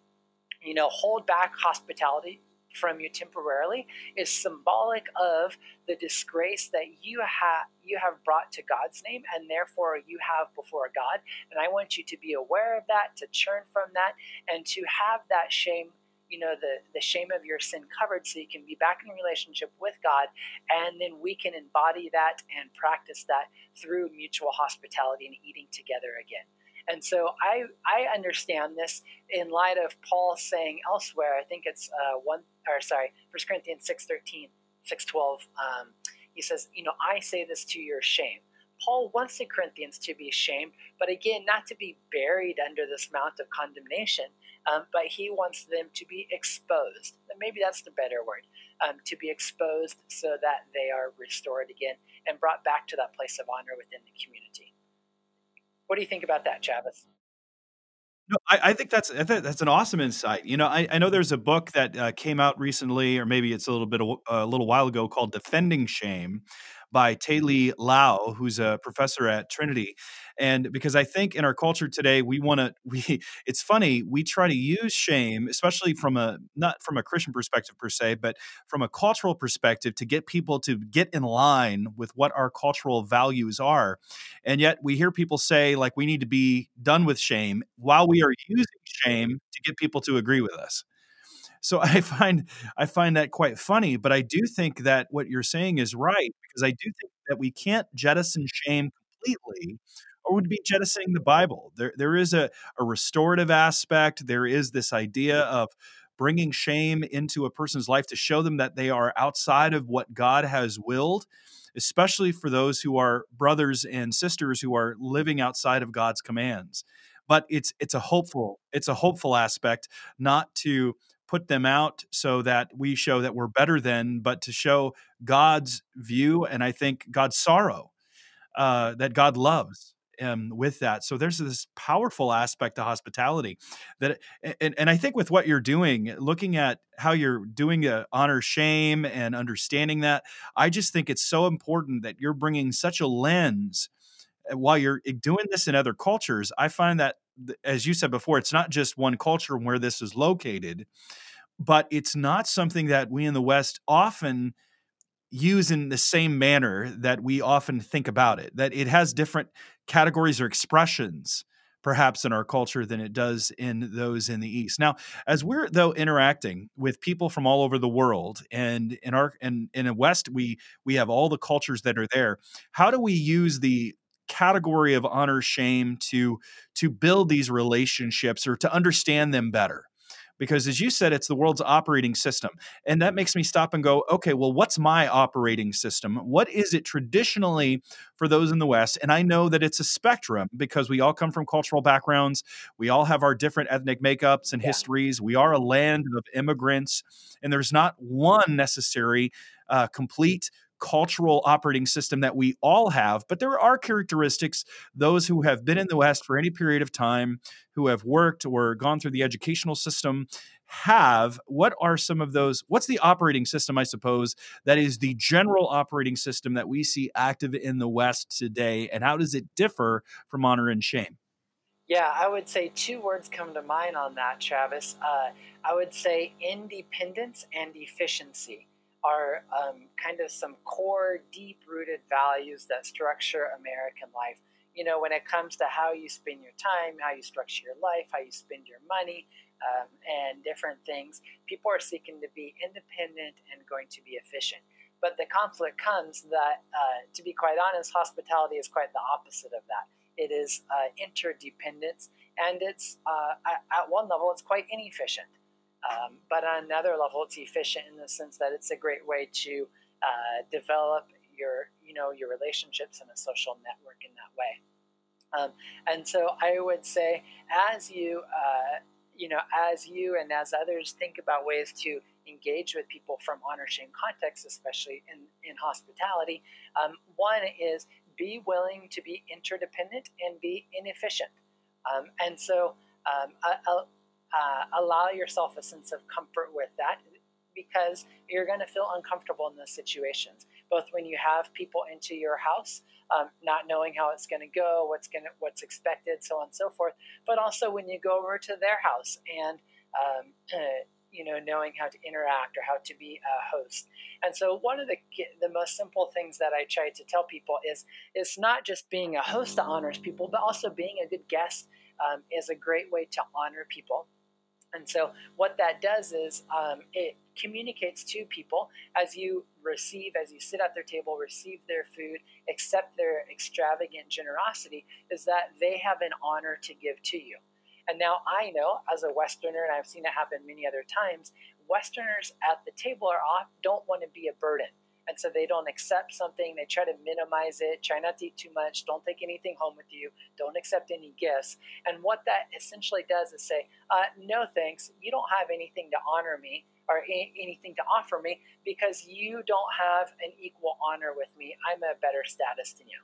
you know, hold back hospitality from you temporarily is symbolic of the disgrace that you have you have brought to God's name and therefore you have before God. And I want you to be aware of that to turn from that and to have that shame you know the the shame of your sin covered so you can be back in relationship with God. And then we can embody that and practice that through mutual hospitality and eating together again and so I, I understand this in light of Paul saying elsewhere, I think it's uh, one, or sorry, 1 Corinthians 6.13, 6.12, um, he says, you know, I say this to your shame. Paul wants the Corinthians to be ashamed, but again, not to be buried under this mount of condemnation, um, but he wants them to be exposed. Maybe that's the better word, um, to be exposed so that they are restored again and brought back to that place of honor within the community. What do you think about that, Travis? No, I, I, think that's I think that's an awesome insight. You know, I, I know there's a book that uh, came out recently, or maybe it's a little bit a little while ago, called "Defending Shame," by Te-Li Lau, who's a professor at Trinity. And because I think in our culture today, we want to, we, it's funny, we try to use shame, especially from a, not from a Christian perspective per se, but from a cultural perspective to get people to get in line with what our cultural values are. And yet we hear people say, like, we need to be done with shame while we are using shame to get people to agree with us. So I find I find that quite funny, but I do think that what you're saying is right because I do think that we can't jettison shame completely or would be jettisoning the Bible. There there is a, a restorative aspect. There is this idea of bringing shame into a person's life to show them that they are outside of what God has willed, especially for those who are brothers and sisters who are living outside of God's commands. But it's it's a hopeful it's a hopeful aspect, not to put them out so that we show that we're better than, but to show God's view and I think God's sorrow uh, that God loves. Um, with that, so there's this powerful aspect to hospitality that, and, and I think with what you're doing, looking at how you're doing a honor shame and understanding that, I just think it's so important that you're bringing such a lens uh, while you're eh, doing this in other cultures, I find that, as you said before, it's not just one culture where this is located, but it's not something that we in the West often use in the same manner that we often think about it, that it has different categories or expressions perhaps in our culture than it does in those in the east. Now as we're though interacting with people from all over the world and in our and in the west we we have all the cultures that are there how do we use the category of honor shame to to build these relationships or to understand them better because as you said it's the world's operating system and that makes me stop and go okay well what's my operating system what is it traditionally for those in the west and i know that it's a spectrum because we all come from cultural backgrounds we all have our different ethnic makeups and yeah. histories we are a land of immigrants and there's not one necessary uh, complete cultural operating system that we all have, but there are characteristics, those who have been in the West for any period of time, who have worked or gone through the educational system, have. What are some of those? What's the operating system, I suppose, that is the general operating system that we see active in the West today, and how does it differ from honor and shame? Yeah, I would say two words come to mind on that, Travis. Uh, I would say independence and efficiency are um, kind of some core, deep rooted values that structure American life. You know, when it comes to how you spend your time, how you structure your life, how you spend your money, um, and different things, people are seeking to be independent and going to be efficient. But the conflict comes that, uh, to be quite honest, hospitality is quite the opposite of that. It is uh, interdependence, and it's uh, at one level it's quite inefficient. Um, but on another level, it's efficient in the sense that it's a great way to uh, develop your, you know, your relationships in a social network in that way. Um, and so I would say, as you, uh, you know, as you and as others think about ways to engage with people from honor shame contexts, especially in, in hospitality, um, one is be willing to be interdependent and be inefficient. Um, and so um, uh, allow yourself a sense of comfort with that because you're going to feel uncomfortable in those situations both when you have people into your house um, not knowing how it's going to go what's going to what's expected so on and so forth but also when you go over to their house and um, uh, you know knowing how to interact or how to be a host. And so one of the the most simple things that i try to tell people is it's not just being a host that honors people but also being a good guest um, is a great way to honor people and so, what that does is um, it communicates to people as you receive, as you sit at their table, receive their food, accept their extravagant generosity, is that they have an honor to give to you. And now I know, as a Westerner, and I've seen it happen many other times, Westerners at the table are off, don't want to be a burden and so they don't accept something they try to minimize it try not to eat too much don't take anything home with you don't accept any gifts. And what that essentially does is say uh, no thanks you don't have anything to honor me or anything to offer me because you don't have an equal honor with me. I'm a better status than you.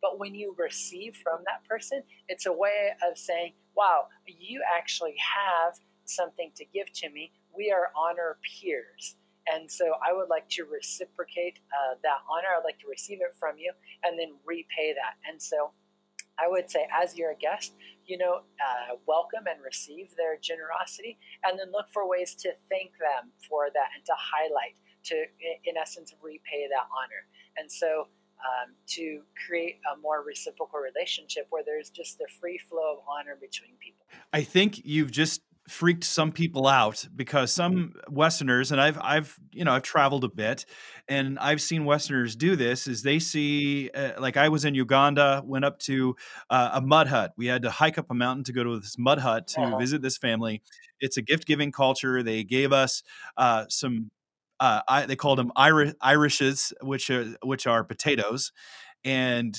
But when you receive from that person it's a way of saying wow you actually have something to give to me. We are honor peers and so I would like to reciprocate uh, that honor. I'd like to receive it from you and then repay that. And so I would say, as you're a guest, you know, uh, welcome and receive their generosity and then look for ways to thank them for that and to highlight, to, in essence, repay that honor. And so um, to create a more reciprocal relationship where there's just a free flow of honor between people. I think you've just freaked some people out because some westerners and I've I've you know I've traveled a bit and I've seen westerners do this is they see uh, like I was in Uganda went up to uh, a mud hut. We had to hike up a mountain to go to this mud hut to uh-huh. visit this family. It's a gift giving culture. They gave us uh, some uh, I, they called them Irish, Irishes, which are which are potatoes, and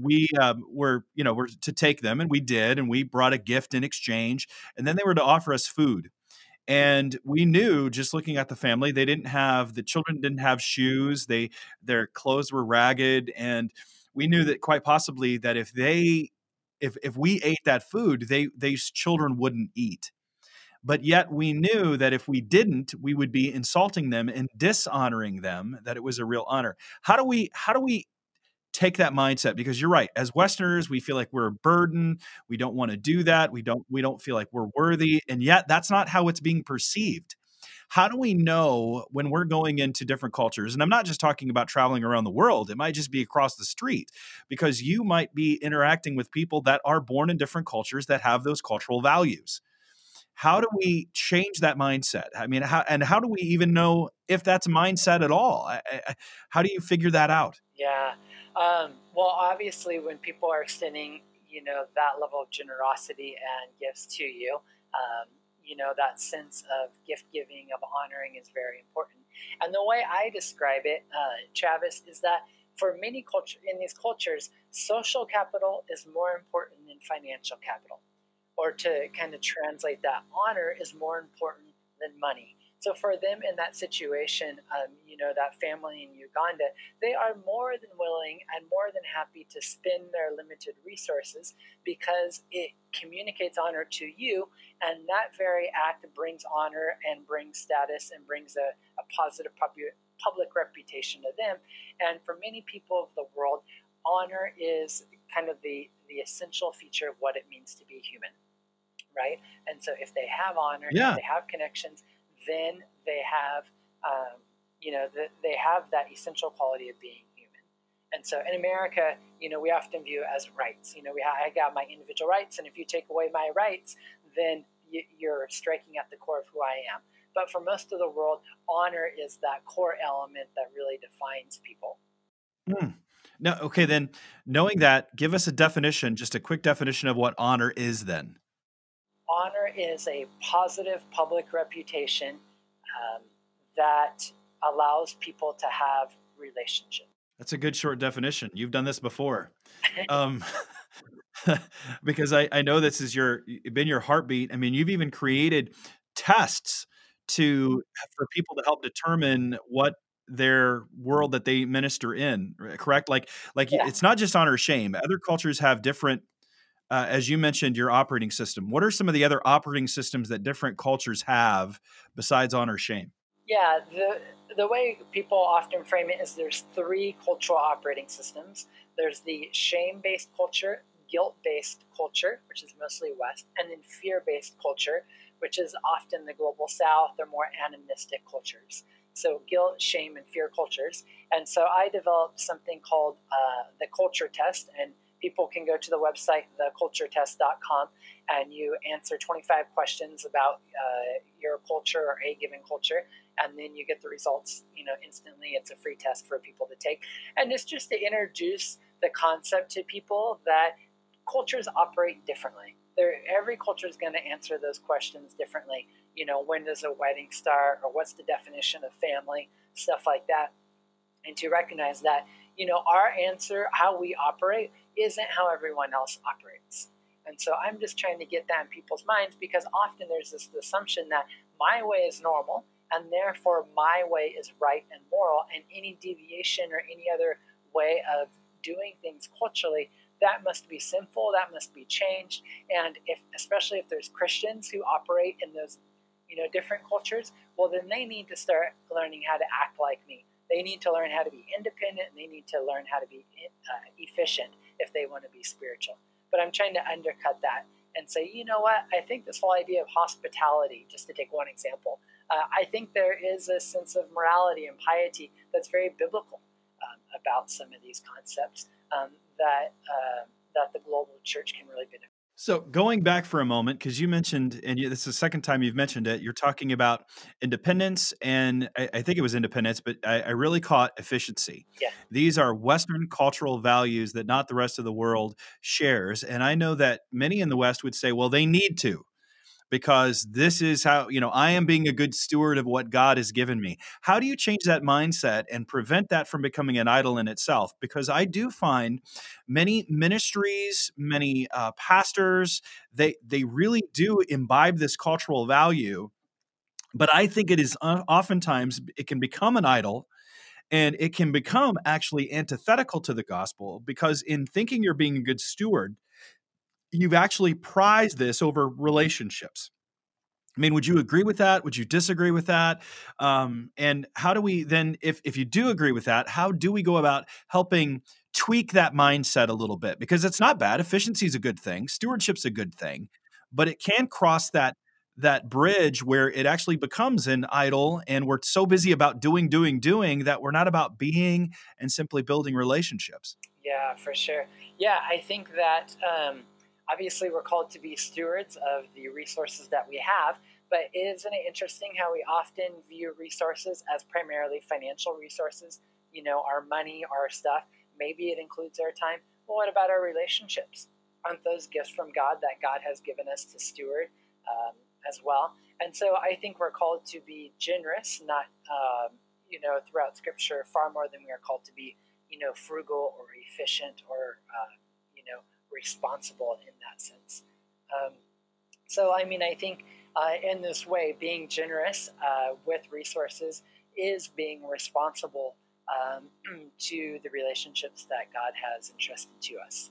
we um, were you know were to take them and we did and we brought a gift in exchange and then they were to offer us food. And we knew just looking at the family they didn't have the children didn't have shoes they their clothes were ragged and we knew that quite possibly that if they if if we ate that food they these children wouldn't eat. But yet we knew that if we didn't we would be insulting them and dishonoring them that it was a real honor. How do we how do we take that mindset because you're right as westerners we feel like we're a burden we don't want to do that we don't we don't feel like we're worthy and yet that's not how it's being perceived. How do we know when we're going into different cultures and i'm not just talking about traveling around the world it might just be across the street because you might be interacting with people that are born in different cultures that have those cultural values. How do we change that mindset? I mean how and how do we even know if that's a mindset at all? I, I, how do you figure that out? Yeah um, well, obviously, when people are extending, you know, that level of generosity and gifts to you, um, you know, that sense of gift giving, of honoring is very important. And the way I describe it, uh, Travis, is that for many culture in these cultures, social capital is more important than financial capital. Or to kind of translate that, honor is more important than money. So for them in that situation, um, you know, that family in Uganda, they are more than willing and more than happy to spend their limited resources because it communicates honor to you. And that very act brings honor and brings status and brings a, a positive public reputation to them. And for many people of the world, honor is kind of the the essential feature of what it means to be human, right? And so if they have honor, Yeah. if they have connections, then they have, um, you know, the, they have that essential quality of being human. And so in America, you know, we often view as rights. You know, we I got my individual rights, and if you take away my rights, then you're striking at the core of who I am. But for most of the world, honor is that core element that really defines people. Hmm. No, okay, then knowing that, give us a definition, just a quick definition of what honor is then. Honor is a positive public reputation um, that allows people to have relationships. That's a good short definition. You've done this before. Um, because I, I know this is your been your heartbeat. I mean, you've even created tests to for people to help determine what their world that they minister in, correct? Like like Yeah. it's not just honor or shame. Other cultures have different uh, as you mentioned your operating system. What are some of the other operating systems that different cultures have besides honor shame? Yeah, the the way people often frame it is there's three cultural operating systems. There's the shame-based culture, guilt-based culture, which is mostly West, and then fear-based culture, which is often the global South or more animistic cultures. So guilt, shame, and fear cultures. And so I developed something called uh, the culture test, and people can go to the website theculturetest.com and you answer 25 questions about uh, your culture or a given culture and then you get the results you know instantly. It's a free test for people to take. And it's just to introduce the concept to people that cultures operate differently. They're, every culture is going to answer those questions differently. You know when does a wedding start or what's the definition of family stuff like that. And to recognize that you know our answer how we operate isn't how everyone else operates. And so i'm just trying to get that in people's minds because often there's this assumption that my way is normal and therefore my way is right and moral and any deviation or any other way of doing things culturally that must be sinful that must be changed. And if especially if there's christians who operate in those you know different cultures well then they need to start learning how to act like me. They need to learn how to be independent and they need to learn how to be uh, efficient if they want to be spiritual but i'm trying to undercut that and say you know what i think this whole idea of hospitality just to take one example uh, I think there is a sense of morality and piety that's very biblical um, about some of these concepts um, that uh, that the global church can really benefit. So going back for a moment, because you mentioned, and you, this is the second time you've mentioned it, you're talking about independence, and I, I think it was independence, but I, I really caught efficiency. Yeah. These are Western cultural values that not the rest of the world shares, and I know that many in the West would say, well, they need to. Because this is how, you know, I am being a good steward of what God has given me. How do you change that mindset and prevent that from becoming an idol in itself? Because I do find many ministries, many uh, pastors, they they really do imbibe this cultural value, but I think it is uh, oftentimes it can become an idol. And it can become actually antithetical to the gospel because, in thinking you're being a good steward, you've actually prized this over relationships. I mean, would you agree with that? Would you disagree with that? Um, and how do we then, if if you do agree with that, how do we go about helping tweak that mindset a little bit? Because it's not bad. Efficiency is a good thing. Stewardship's a good thing, but it can cross that that bridge where it actually becomes an idol, and we're so busy about doing, doing, doing that we're not about being and simply building relationships. Yeah, for sure. Yeah, I think that um, obviously we're called to be stewards of the resources that we have, but isn't it interesting how we often view resources as primarily financial resources? You know, our money, our stuff. Maybe it includes our time. Well, what about our relationships? Aren't those gifts from God that God has given us to steward um, as well? And so I think we're called to be generous, not, um, you know, throughout Scripture, far more than we are called to be, you know, frugal or efficient or, uh, you know, responsible in that sense. Um, so, I mean, I think uh, in this way, being generous uh, with resources is being responsible um, to the relationships that God has entrusted to us.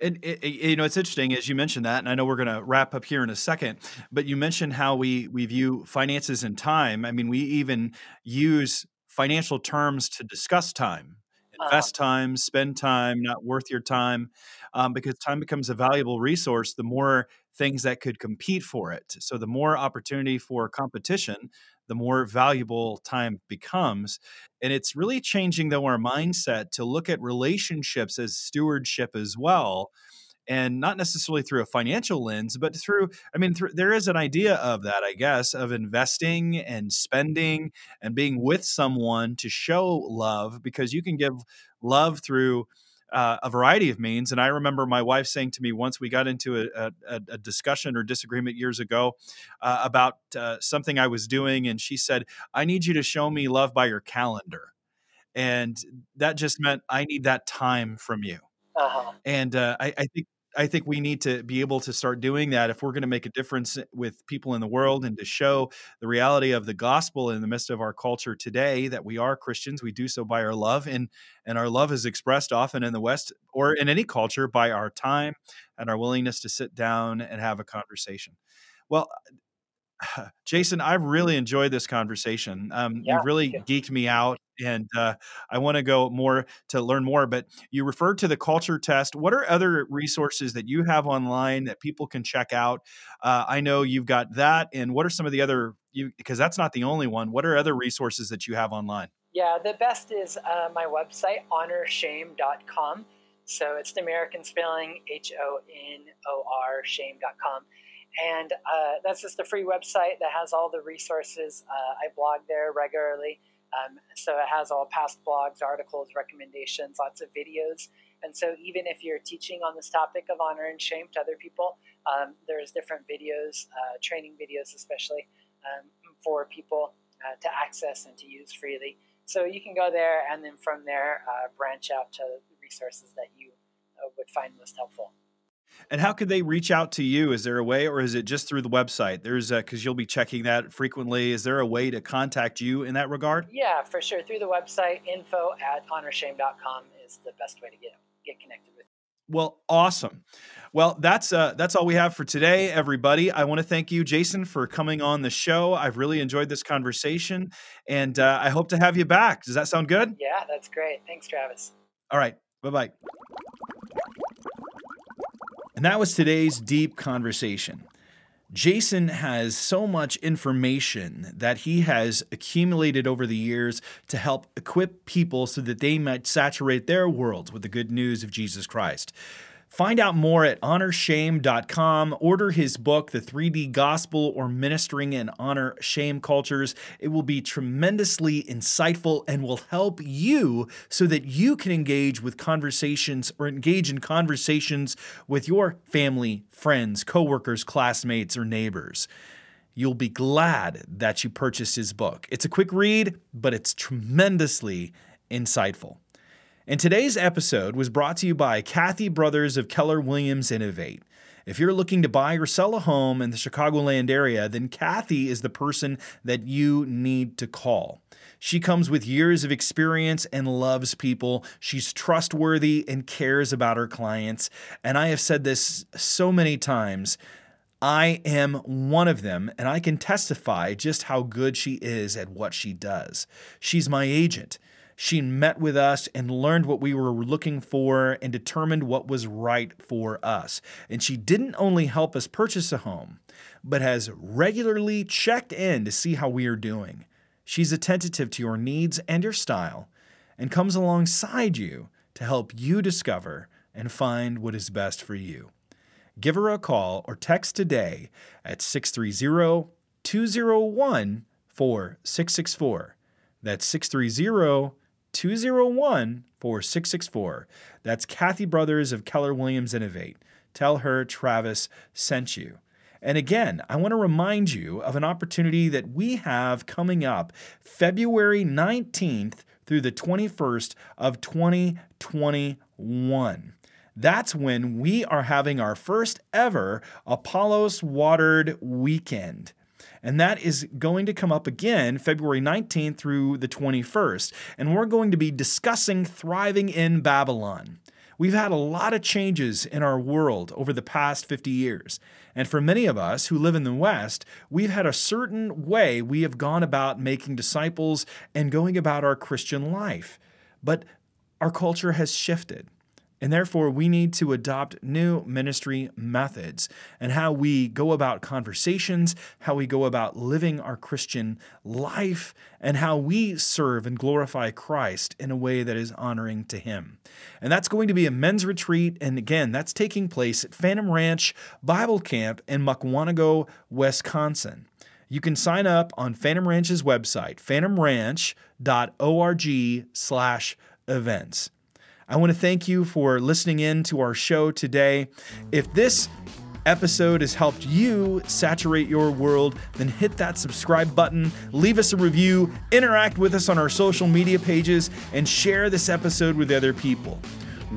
And it, it- you know, it's interesting as you mentioned that, and I know we're going to wrap up here in a second. But you mentioned how we we view finances and time. I mean, we even use financial terms to discuss time. And invest time, spend time, not worth your time, um, because time becomes a valuable resource. The more things that could compete for it, so the more opportunity for competition, the more valuable time becomes. And it's really changing though our mindset to look at relationships as stewardship as well and not necessarily through a financial lens, but through, I mean, there is an idea of that, I guess, of investing and spending and being with someone to show love because you can give love through. Uh, a variety of means. And I remember my wife saying to me once we got into a, a, a discussion or disagreement years ago uh, about uh, something I was doing. And she said, I need you to show me love by your calendar. And that just meant I need that time from you. Uh-huh. And uh, I, I think I think we need to be able to start doing that if we're going to make a difference eh, with people in the mm-hmm. world and to show the reality of the gospel in the midst of our culture today that we are Christians. We do so by our love, and and our love is expressed often in the West or in any culture by our time and our willingness to sit down and have a conversation. Well, Jayson, I've really enjoyed this conversation. Um, Yeah, you've really yeah. geeked me out, and uh, I want to go more to learn more. But you referred to the culture test. What are other resources that you have online that people can check out? Uh, I know you've got that, and what are some of the other? You because that's not the only one. What are other resources that you have online? Yeah, the best is uh, my website, honorshame.com. So it's the American spelling, H O N O R, shame.com. And uh, that's just a free website that has all the resources. Uh, I blog there regularly. Um, so it has all past blogs, articles, recommendations, lots of videos. And so even if you're teaching on this topic of honor and shame to other people, um, there's different videos, uh, training videos especially, um, for people uh, to access and to use freely. So you can go there and then from there uh, branch out to the resources that you uh, would find most helpful. And how could they reach out to you? Is there a way, or is it just through the website? There's because you'll be checking that frequently. Is there a way to contact you in that regard? Yeah, for sure. Through the website, info at honorshame.com is the best way to get, get connected with. Well, awesome. Well, that's uh, that's all we have for today, everybody. I want to thank you, Jayson, for coming on the show. I've really enjoyed this conversation, and uh, I hope to have you back. Does that sound good? Yeah, that's great. Thanks, Travis. All right. Bye bye. And that was today's deep conversation. Jayson has so much information that he has accumulated over the years to help equip people so that they might saturate their worlds with the good news of Jesus Christ. Find out more at honorshame.com. Order his book, The 3D Gospel or Ministering in Honor Shame Cultures. It will be tremendously insightful and will help you so that you can engage with conversations or engage in conversations with your family, friends, coworkers, classmates, or neighbors. You'll be glad that you purchased his book. It's a quick read, but it's tremendously insightful. And today's episode was brought to you by Kathy Brothers of Keller Williams Innovate. If you're looking to buy or sell a home in the Chicagoland area, then Kathy is the person that you need to call. She comes with years of experience and loves people. She's trustworthy and cares about her clients. And I have said this so many times. I am one of them, and I can testify just how good she is at what she does. She's my agent. She met with us and learned what we were looking for and determined what was right for us. And she didn't only help us purchase a home, but has regularly checked in to see how we are doing. She's attentive to your needs and your style and comes alongside you to help you discover and find what is best for you. Give her a call or text today at 630 201 4664. That's 630 201 4664. That's Kathy Brothers of Keller Williams Innovate. Tell her Travis sent you. And again, I want to remind you of an opportunity that we have coming up February 19th through the 21st of 2021. That's when we are having our first ever Apollos Watered Weekend. And that is going to come up again February 19th through the 21st. And we're going to be discussing thriving in Babylon. We've had a lot of changes in our world over the past 50 years. And for many of us who live in the West, we've had a certain way we have gone about making disciples and going about our Christian life. But our culture has shifted. And therefore, we need to adopt new ministry methods and how we go about conversations, how we go about living our Christian life, and how we serve and glorify Christ in a way that is honoring to Him. And that's going to be a men's retreat. And again, that's taking place at Phantom Ranch Bible Camp in Mukwonago, Wisconsin. You can sign up on Phantom Ranch's website, phantomranch.org slash events. I want to thank you for listening in to our show today. If this episode has helped you saturate your world, then hit that subscribe button, leave us a review, interact with us on our social media pages, and share this episode with other people.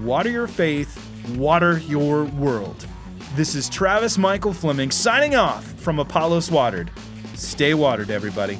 Water your faith, water your world. This is Travis Michael Fleming signing off from Apollos Watered. Stay watered, everybody.